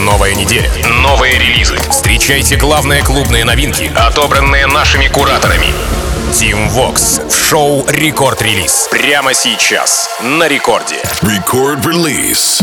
Новая неделя, новые релизы. Встречайте главные клубные новинки, отобранные нашими кураторами. Tim Vox в шоу Рекорд Релиз. Прямо сейчас на рекорде. Release.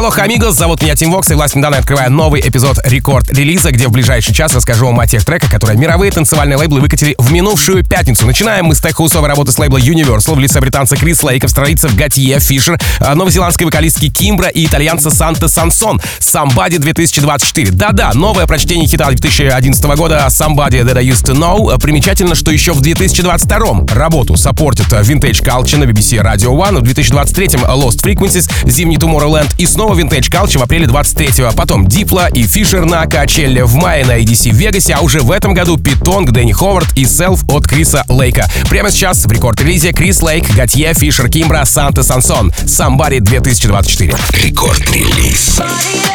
Алло, амигос, зовут меня Тим Вокс, и власть недавно открываю новый эпизод рекорд-релиза, где в ближайший час расскажу вам о тех треках, которые мировые танцевальные лейблы выкатили в минувшую пятницу. Начинаем мы с теххаусовой работы с лейбла Universal в лице британца Крис Лейк, австралийцев Готье Фишер, а, новозеландской вокалистки Кимбра и итальянца Санта Сансон Somebody 2024. Да-да, новое прочтение хита 2011 года Somebody That I Used To Know. Примечательно, что еще в 2022 работу саппортит Vintage Culture на BBC Radio One, в 2023 Lost Frequencies, Зимний Tomorrowland и снова Vintage Culture в апреле 23-го, потом Дипло и Фишер на Коачелле в мае на EDC в Вегасе, а уже в этом году Пит Тонг, Дэнни Ховард и Селф от Криса Лейка. Прямо сейчас в рекорд-релизе Крис Лейк, Готье, Фишер, Кимбра, Санта Сансон. Somebody 2024. Рекорд-релиз. Somebody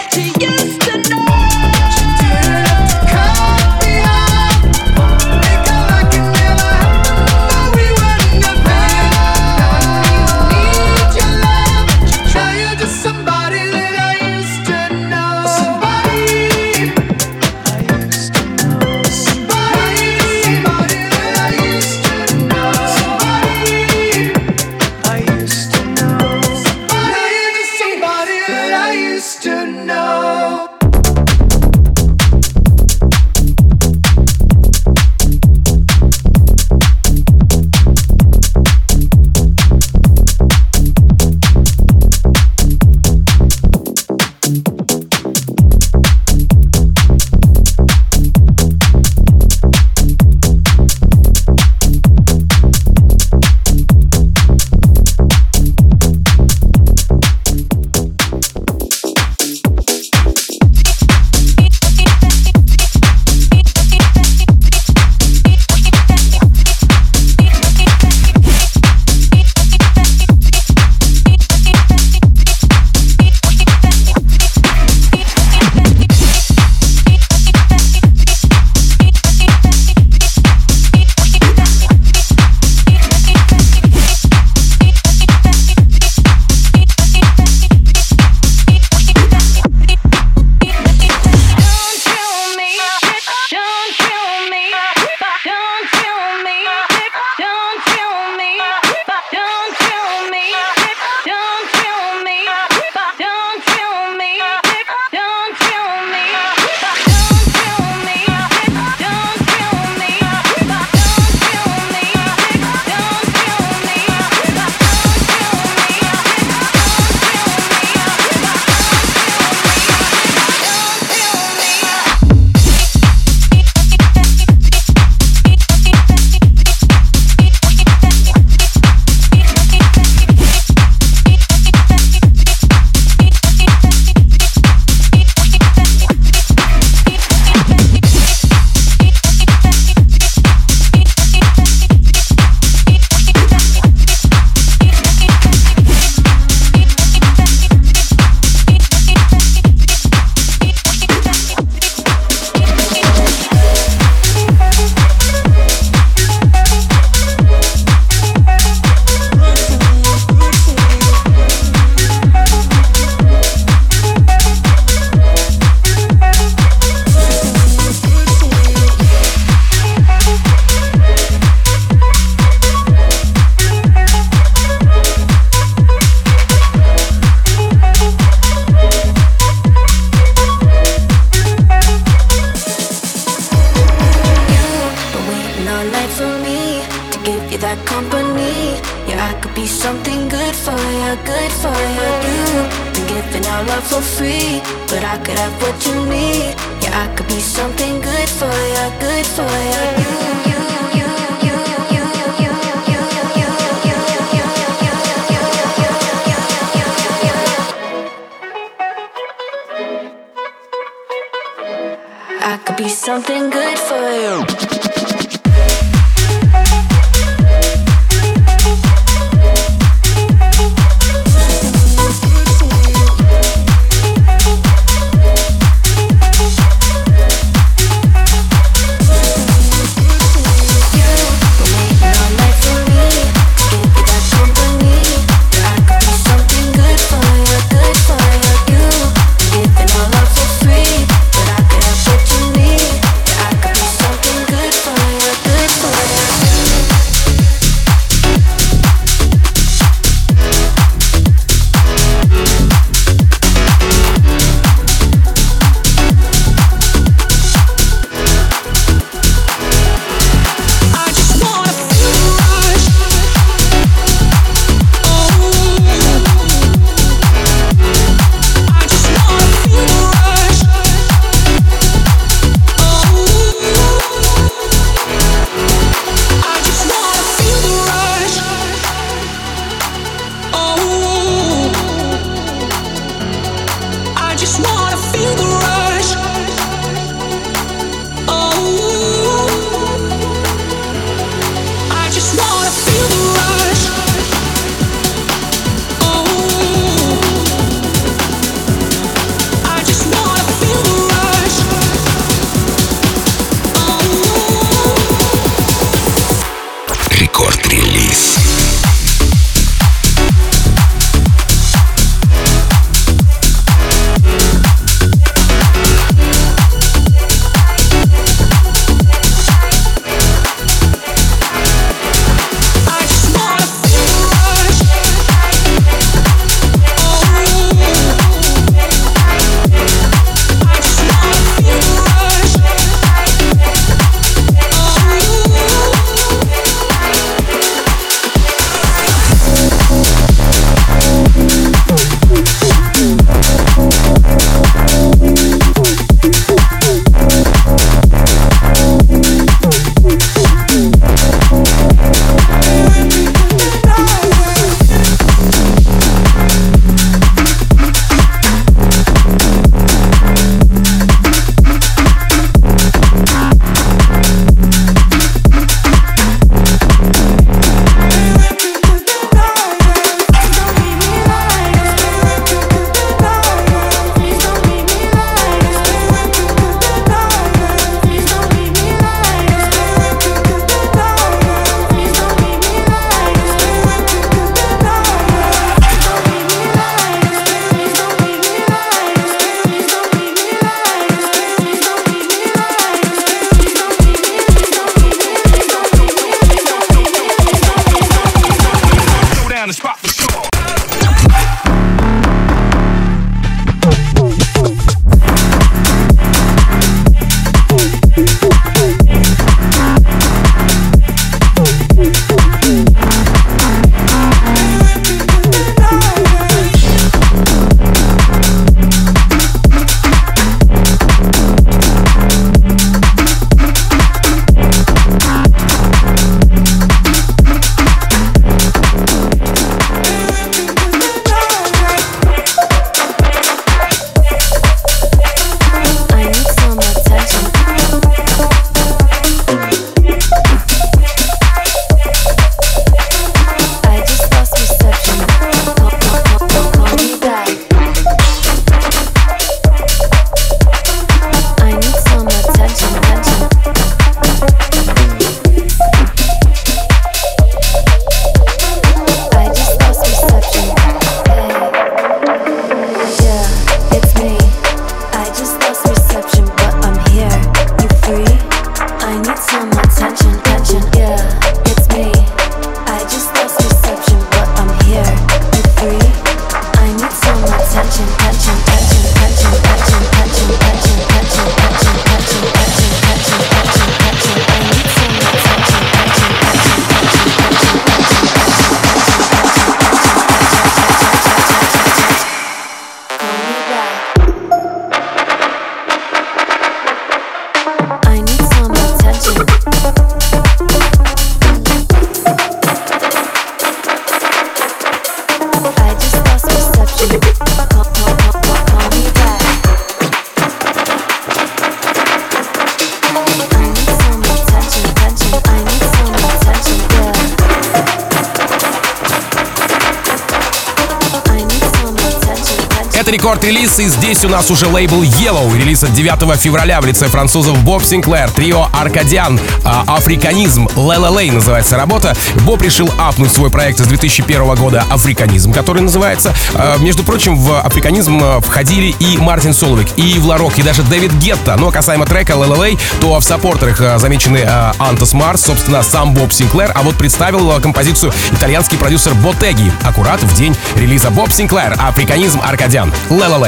четвертый релиз, и здесь у нас уже лейбл Yellow. Релиз от 9 февраля в лице французов Боб Синклер, трио Аркадиан, а, Африканизм, Лела Лей называется работа. Боб решил апнуть свой проект с 2001 года Африканизм, который называется. А, между прочим, в Африканизм входили и Мартин Соловик, и Вларок, и даже Дэвид Гетта. Ну, Но касаемо трека Лела Лей, то в саппортерах а, замечены Антос Марс, собственно, сам Боб Синклер, а вот представил композицию итальянский продюсер Ботеги, аккурат в день релиза Боб Синклер, Африканизм Аркадиан. Лела Lela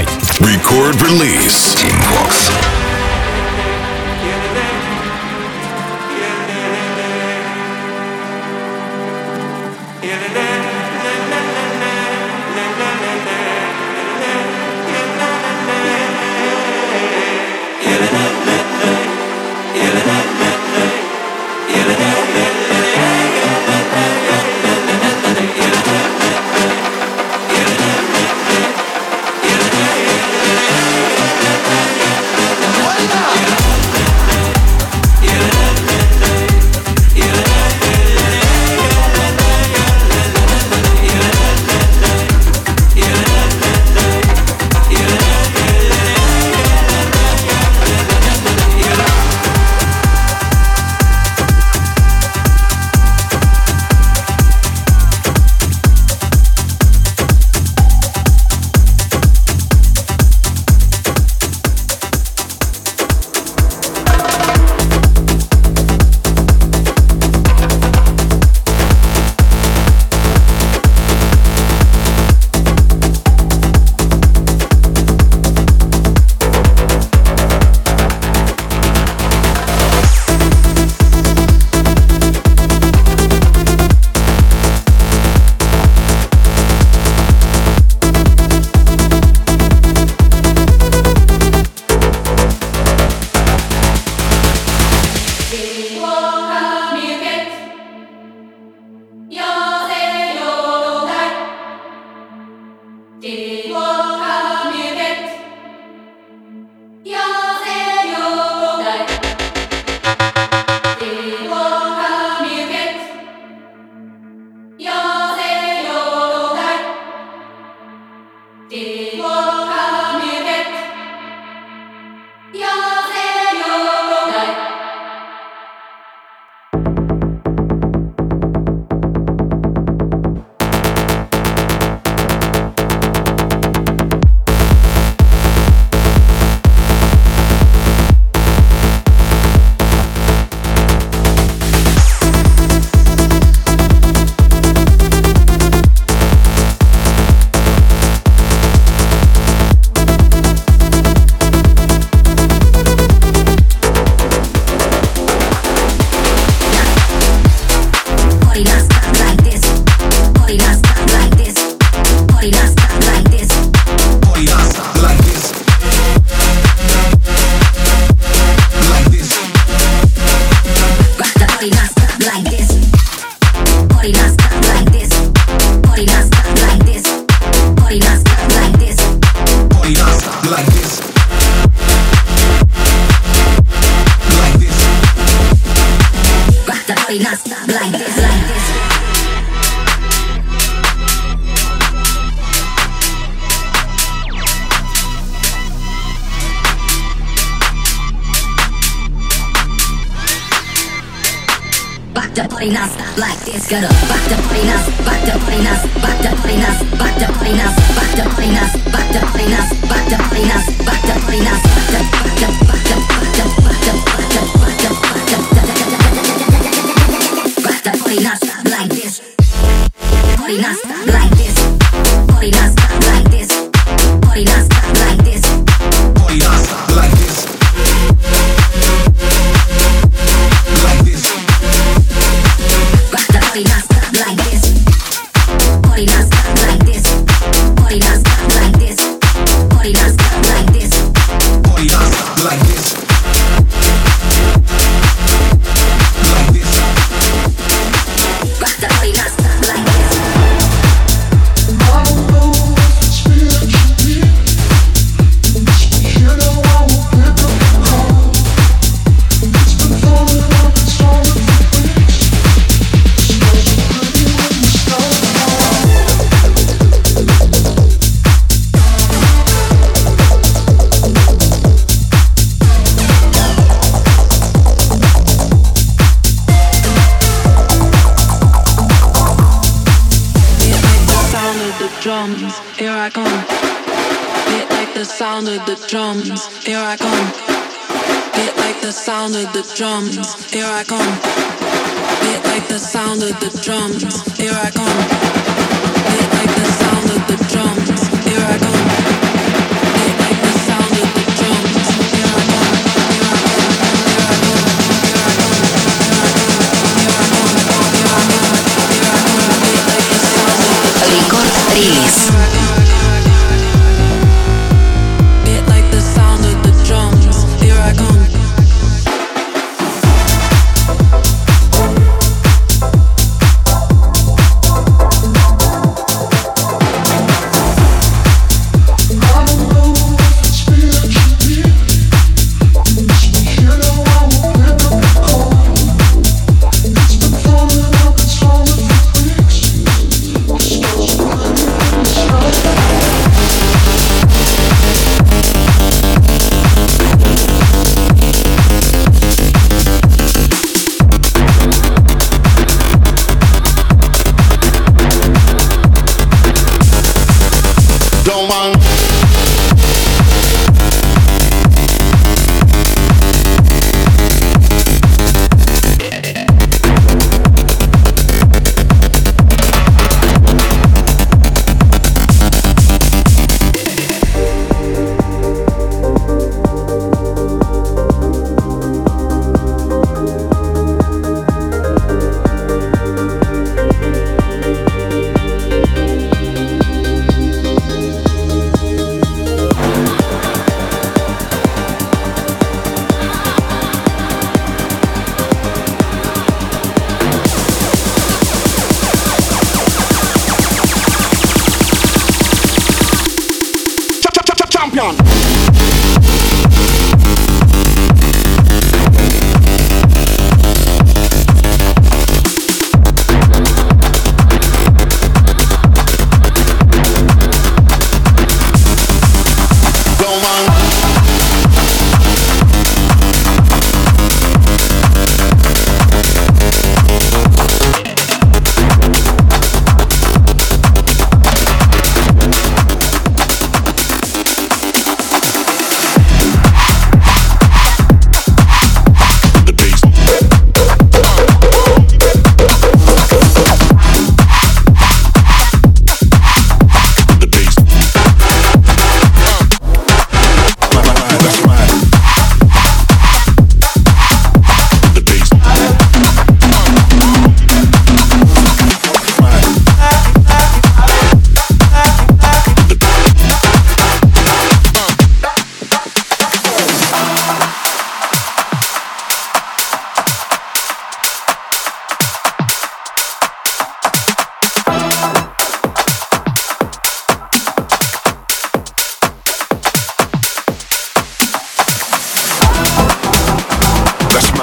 Record release. Team Teamwork. Drums. Here I come. Hit like the sound of the drums. Here I come. Hit like the sound of the drums. Here I come. Hit like the sound of the drums. Here I come. Hit like the sound of the drums. Here I come. Here I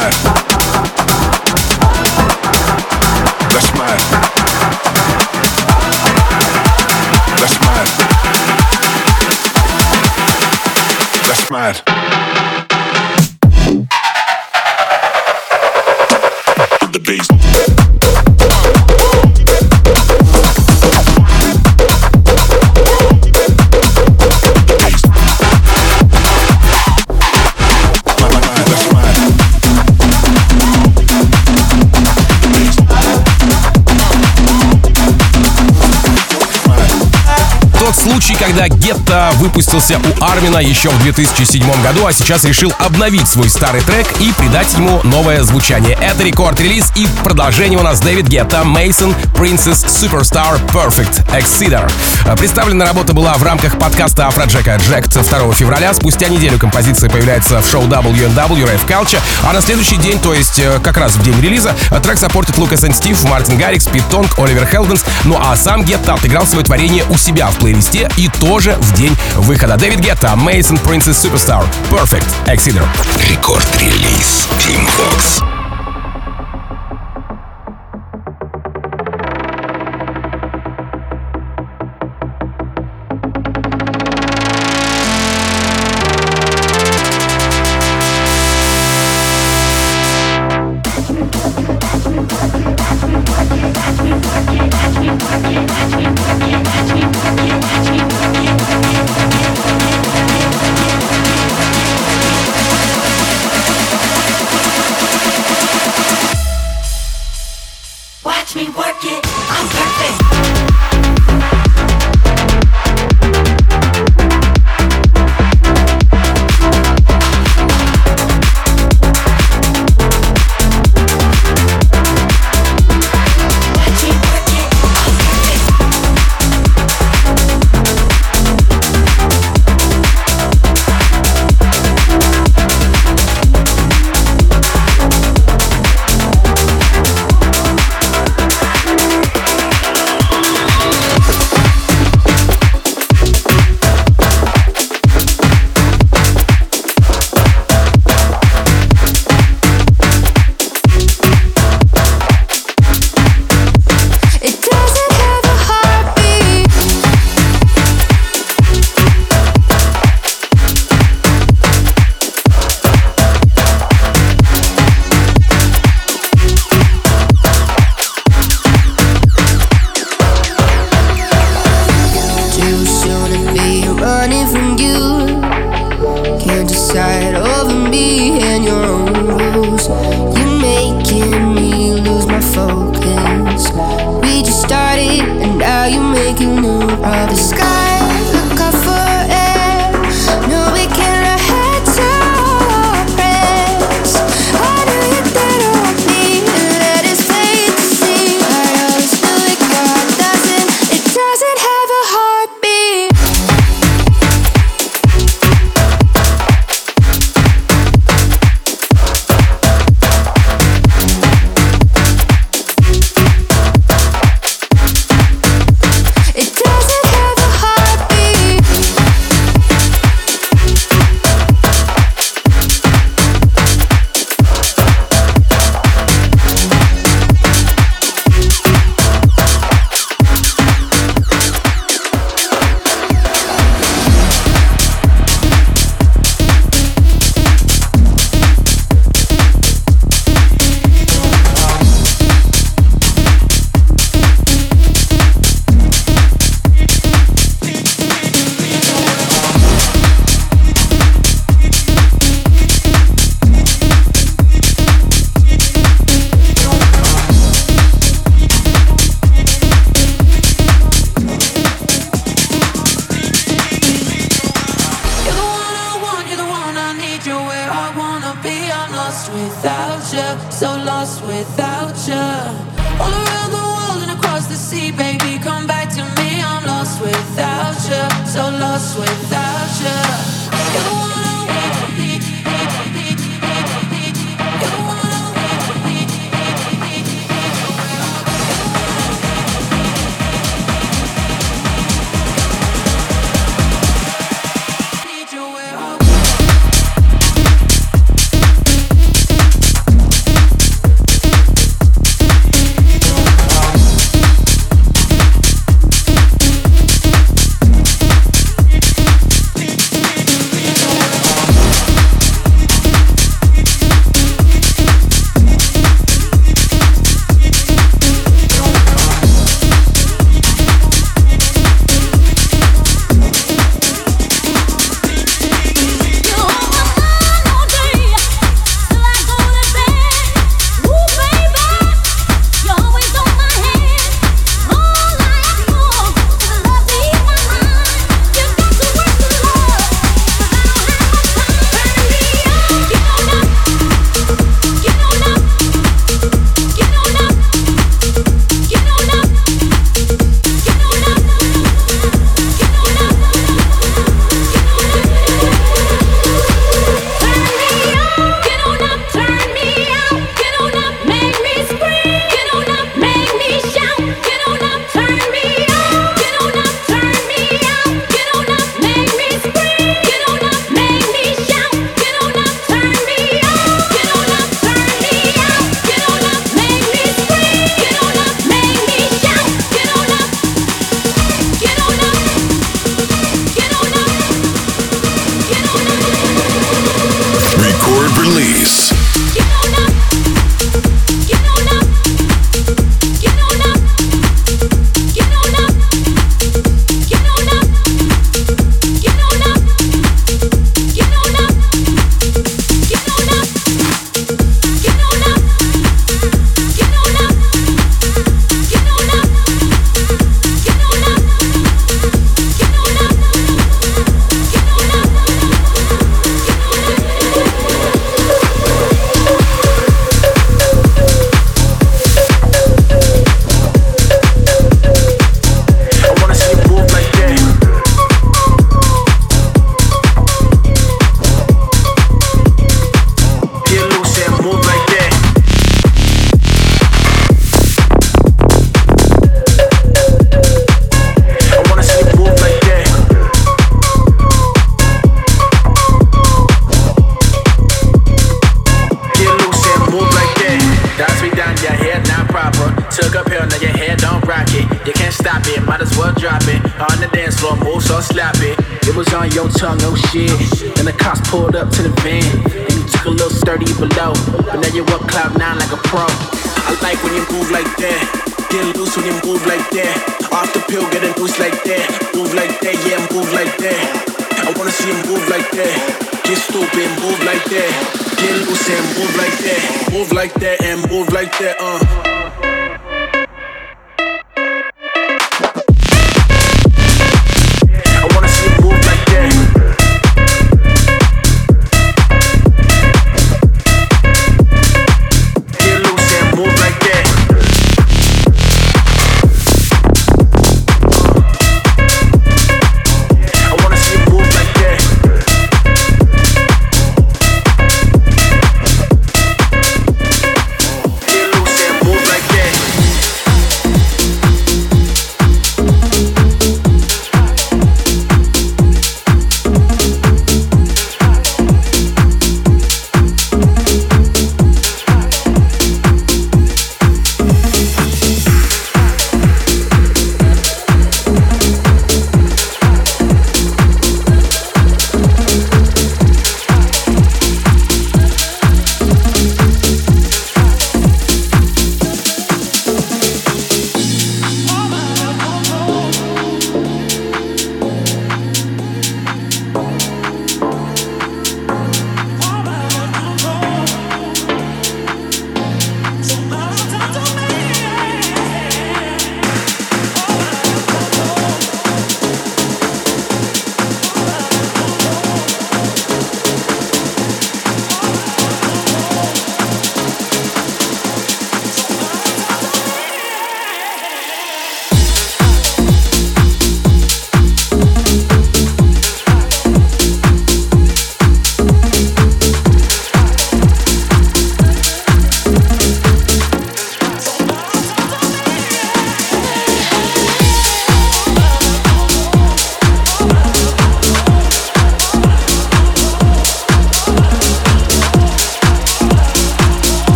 Alright. Когда Гетта выпустился у Армина еще в 2007 году, а сейчас решил обновить свой старый трек и придать ему новое звучание. Это рекорд-релиз и в продолжении у нас Дэвид Гетта, Мейсон, Princess Superstar, Perfect, Exceeder. Э, Представлена работа была в рамках подкаста Афроджека Jacked 2 февраля. Спустя неделю композиция появляется в шоу W&W Rave Culture, а на следующий день, то есть э, как раз в день релиза, э, трек саппортит Лукас и Стив, Мартин Гаррикс, Пит Тонг, Оливер Хелденс, ну а сам Гетта отыграл свое творение у себя в плейлисте и тоже в день выхода. Дэвид Гетта, Мейсон, Princess Superstar, Perfect, Exceeder. Рекорд-релиз Team Fox. watch me work it. I'm perfect.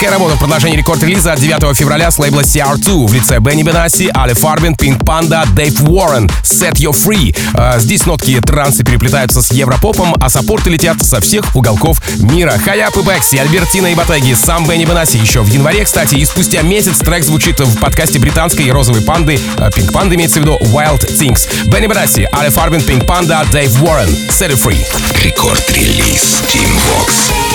Яркая работа в продолжении рекорд-релиза от 9 февраля с лейбла CR2 в лице Бенни Бенаси, Али Фарбин, Пинк Панда, Дэйв Уоррен, Set You Free. А, здесь нотки транса переплетаются с европопом, а саппорты летят со всех уголков мира. Хаяп и Бэкси, Альбертина и Батеги, сам Бенни Бенаси еще в январе, кстати, и спустя месяц трек звучит в подкасте британской розовой панды, а, Пинк Панда имеется в виду Wild Things. Бенни Бенаси, Али Фарбин, Пинк Панда, Дэйв Уоррен, Set You Free. Рекорд-релиз Team Vox.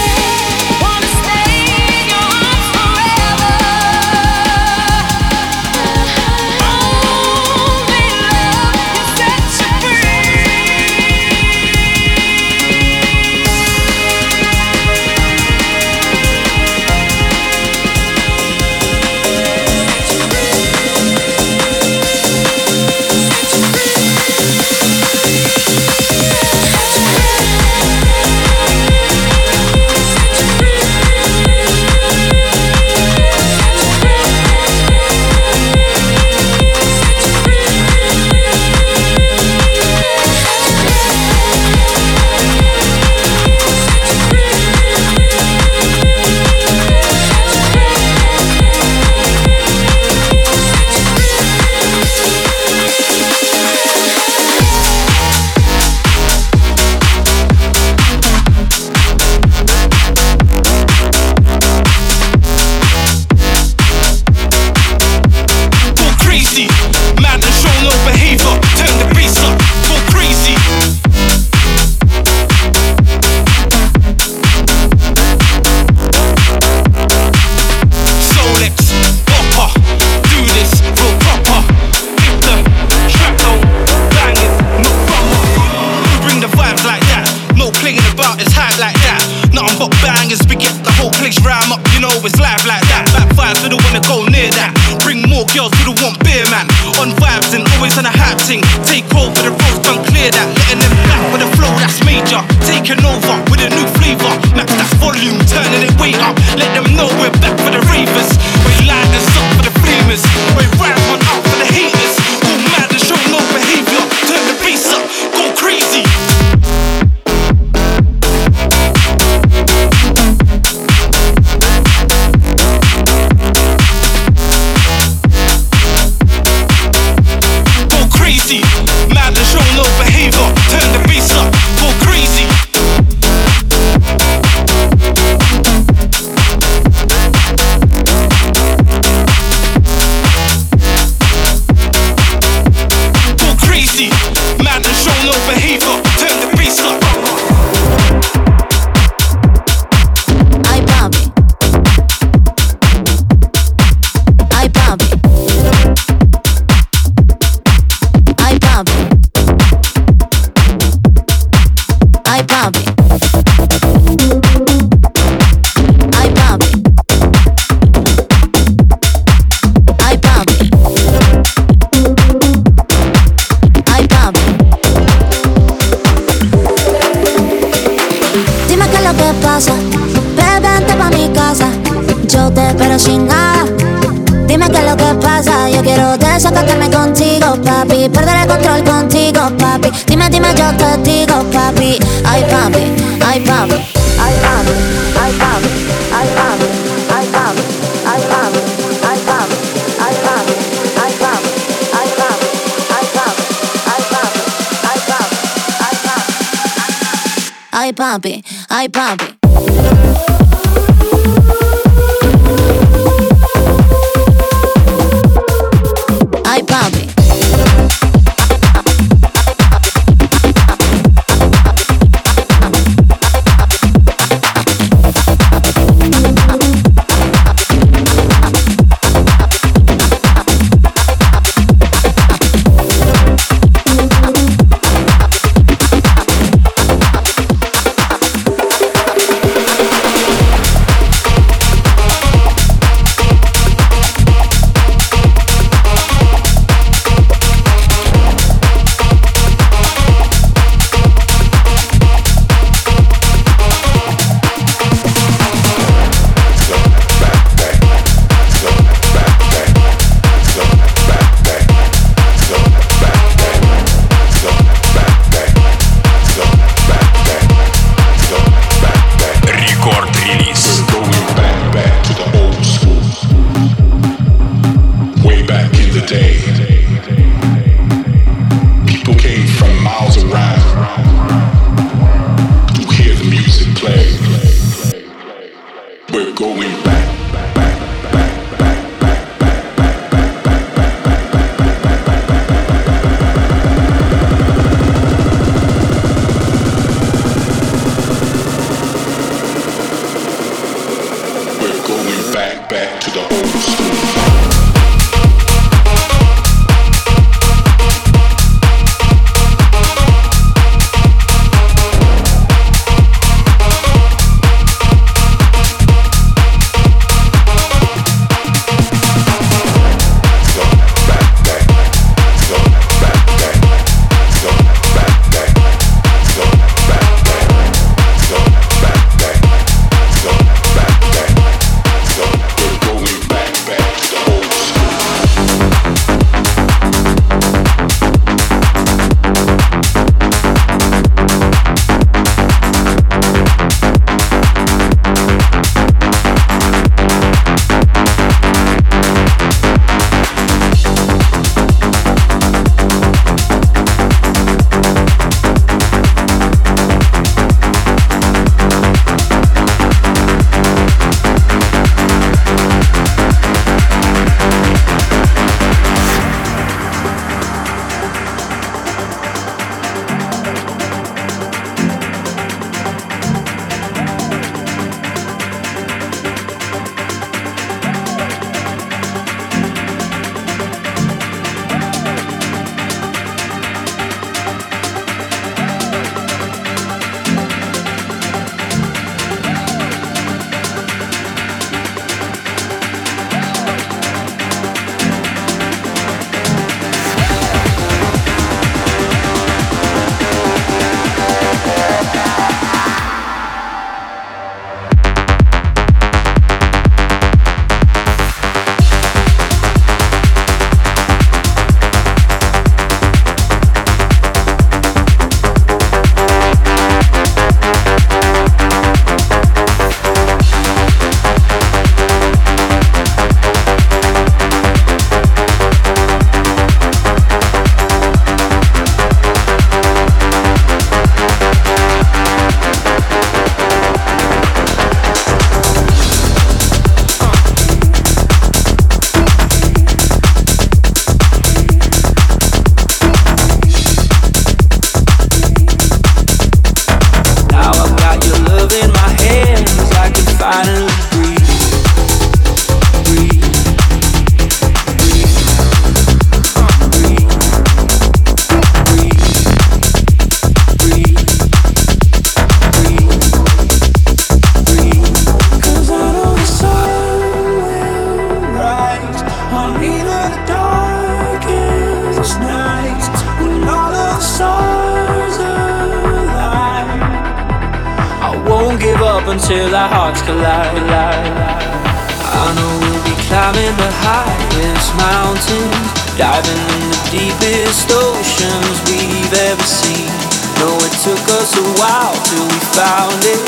Highest mountains, diving in the deepest oceans we've ever seen. No, it took us a while till we found it.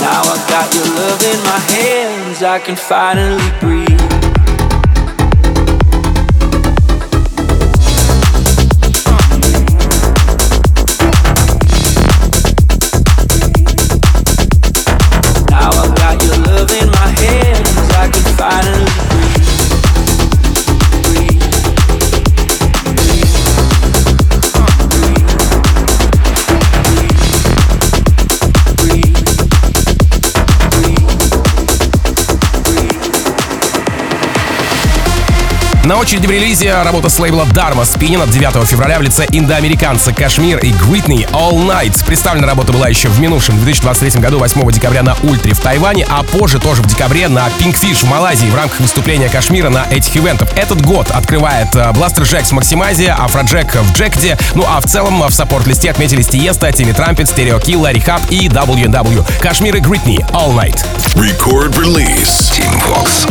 Now I got your love in my hands, I can finally breathe. На очереди в релизе работа с лейбла Dharma Spinning от 9 февраля в лице индоамериканца Кашмир и Гритни All Night. Представлена работа была еще в минувшем 2023 году 8 декабря на Ультре в Тайване, а позже тоже в декабре на Pinkfish в Малайзии в рамках выступления Кашмира на этих ивентах. Этот год открывает Бластер Джек в Максимазе, Афроджек в Джекде, ну а в целом в саппорт-листе отметились Тиеста, Тимми Трампет, Стерео Килл, Ларри Хаб и WW. Кашмир и Гритни All Night. Record release. Team Vox.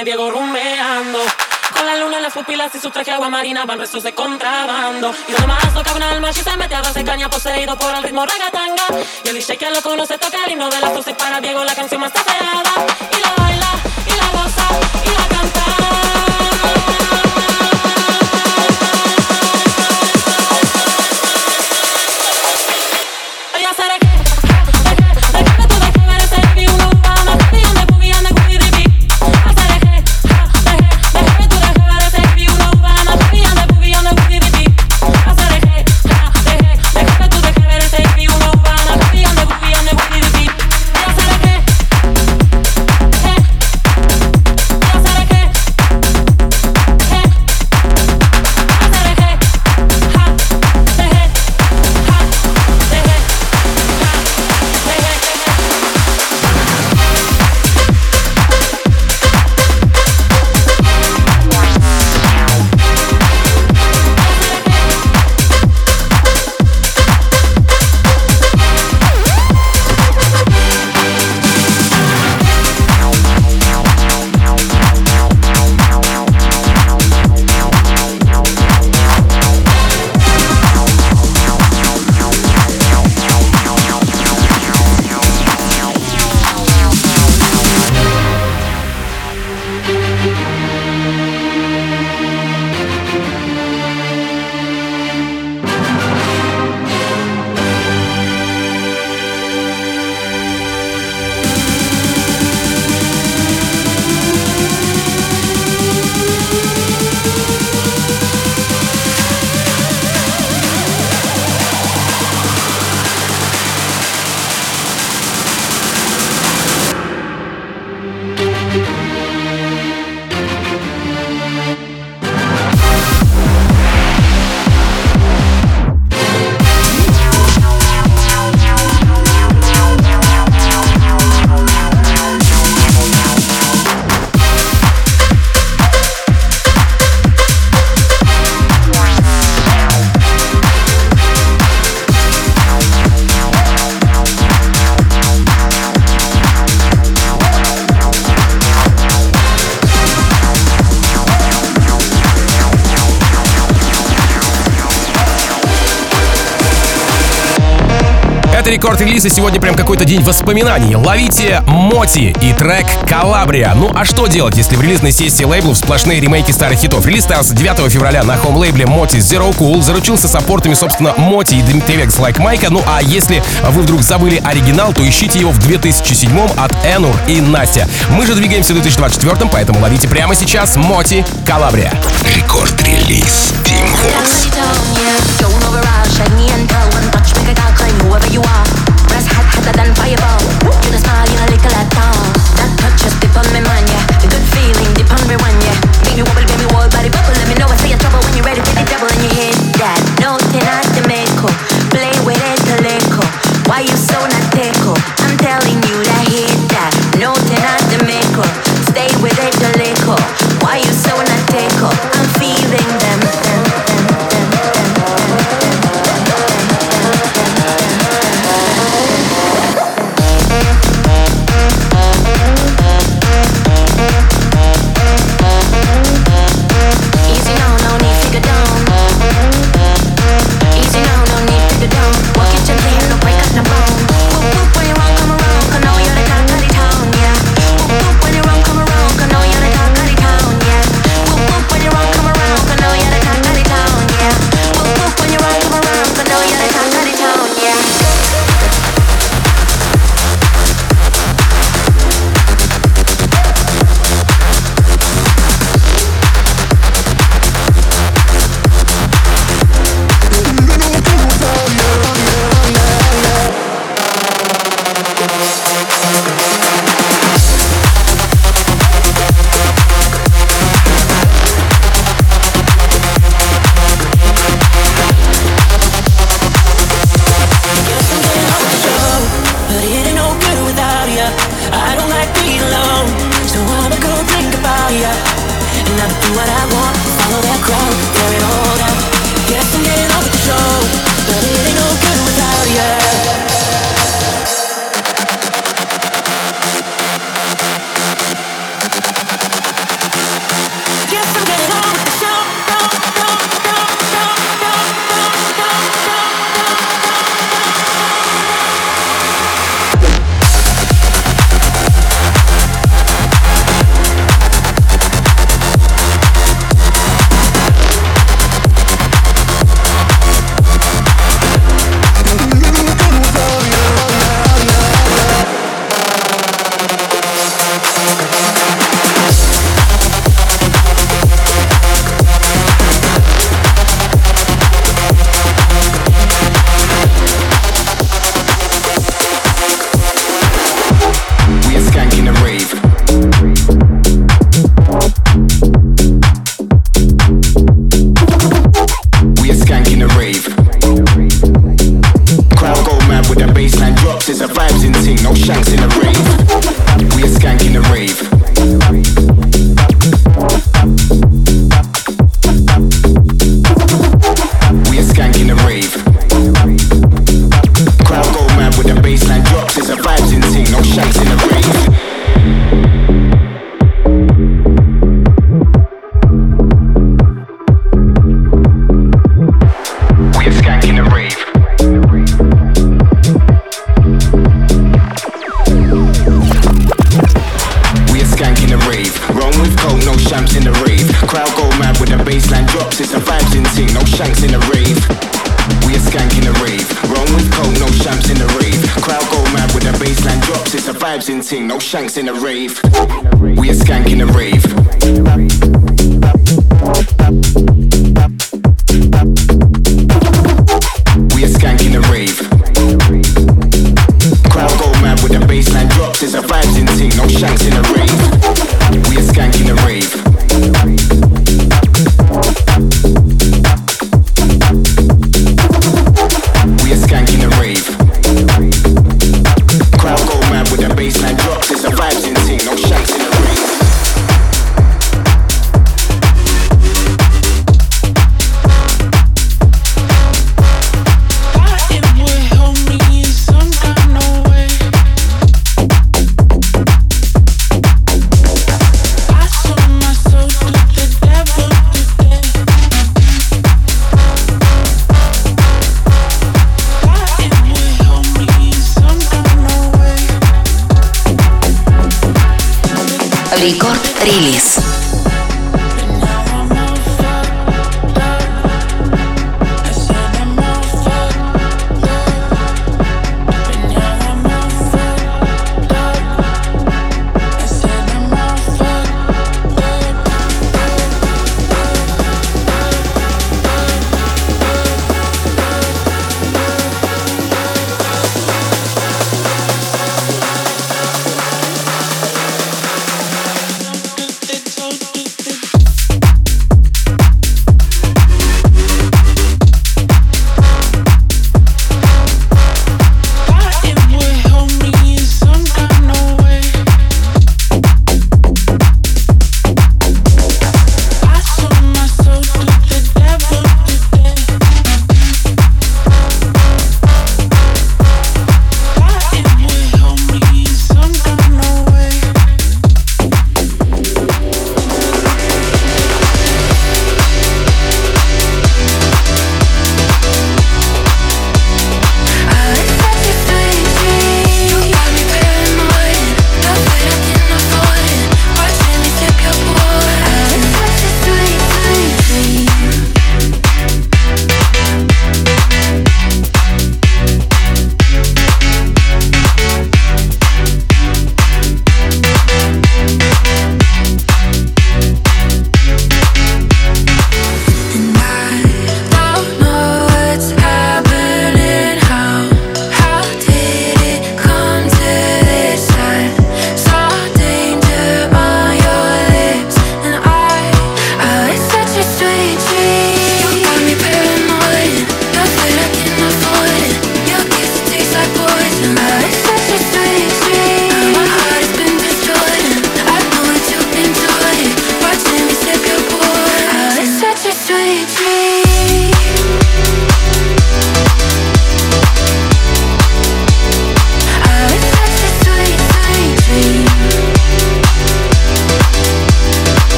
Diego rumeando. Con la luna en las pupilas y su traje agua marina van restos de contrabando. Y lo más toca un alma y se mete a base caña poseído por el ritmo ragatanga. Y el DJ que lo conoce toca el himno de las 12 para Diego la canción más tapeada. Y la baila, y la goza, y la релиз, и сегодня прям какой-то день воспоминаний. Ловите MOTi и трек Calabria. Ну а что делать, если в релизной сессии лейблов сплошные ремейки старых хитов? Релиз состоялся 9 февраля на home-лейбле MOTi Zero Cool, заручился саппортами, собственно, MOTi и Dimitri Vegas & Like Mike'а. Ну а если вы вдруг забыли оригинал, то ищите его в 2007 от Enur и Natasja. Мы же двигаемся в 2024, поэтому ловите прямо сейчас MOTi Calabria. Record Release. Тим Вокс. faster than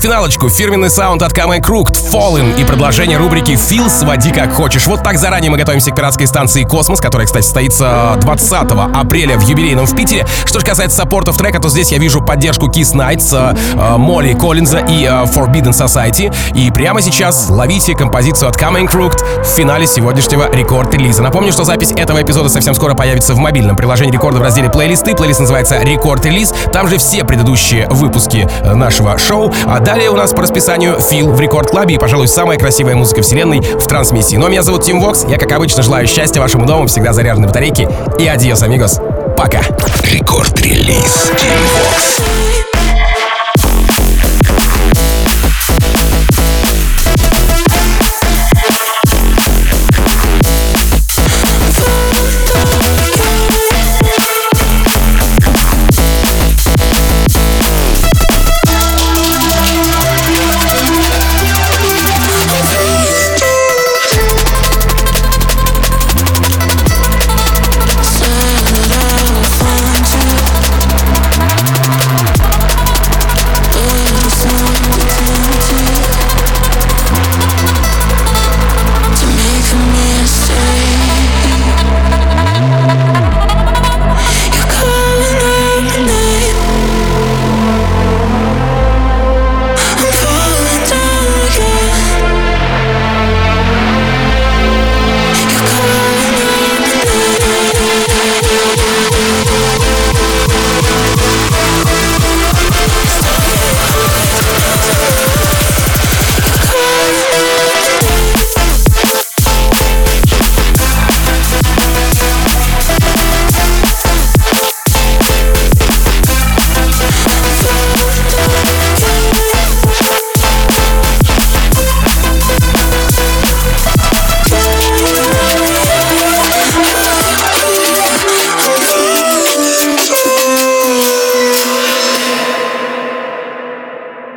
próximo. Финалочку фирменный саунд от Camo & Krooked Fallen и продолжение рубрики «Фил, своди как хочешь». Вот так заранее мы готовимся к пиратской станции «Космос», которая, кстати, состоится 20 апреля в юбилейном в Питере. Что же касается саппортов трека, то здесь я вижу поддержку Kiss Nights, э, Mollie Collins'а и э, Forbidden Society. И прямо сейчас ловите композицию от Camo & Krooked в финале сегодняшнего рекорд-релиза. Напомню, что запись этого эпизода совсем скоро появится в мобильном приложении рекорда в разделе плейлисты. Плейлист называется «Рекорд-релиз». Там же все предыдущие выпуски э, нашего шоу. А далее у нас по расписанию Фил в Рекорд Клабе и, пожалуй, самая красивая музыка вселенной в трансмиссии. Но меня зовут Тим Вокс. Я, как обычно, желаю счастья вашему дому, всегда заряженной батарейки. И адьос, амигос. Пока. Рекорд-релиз Team Vox.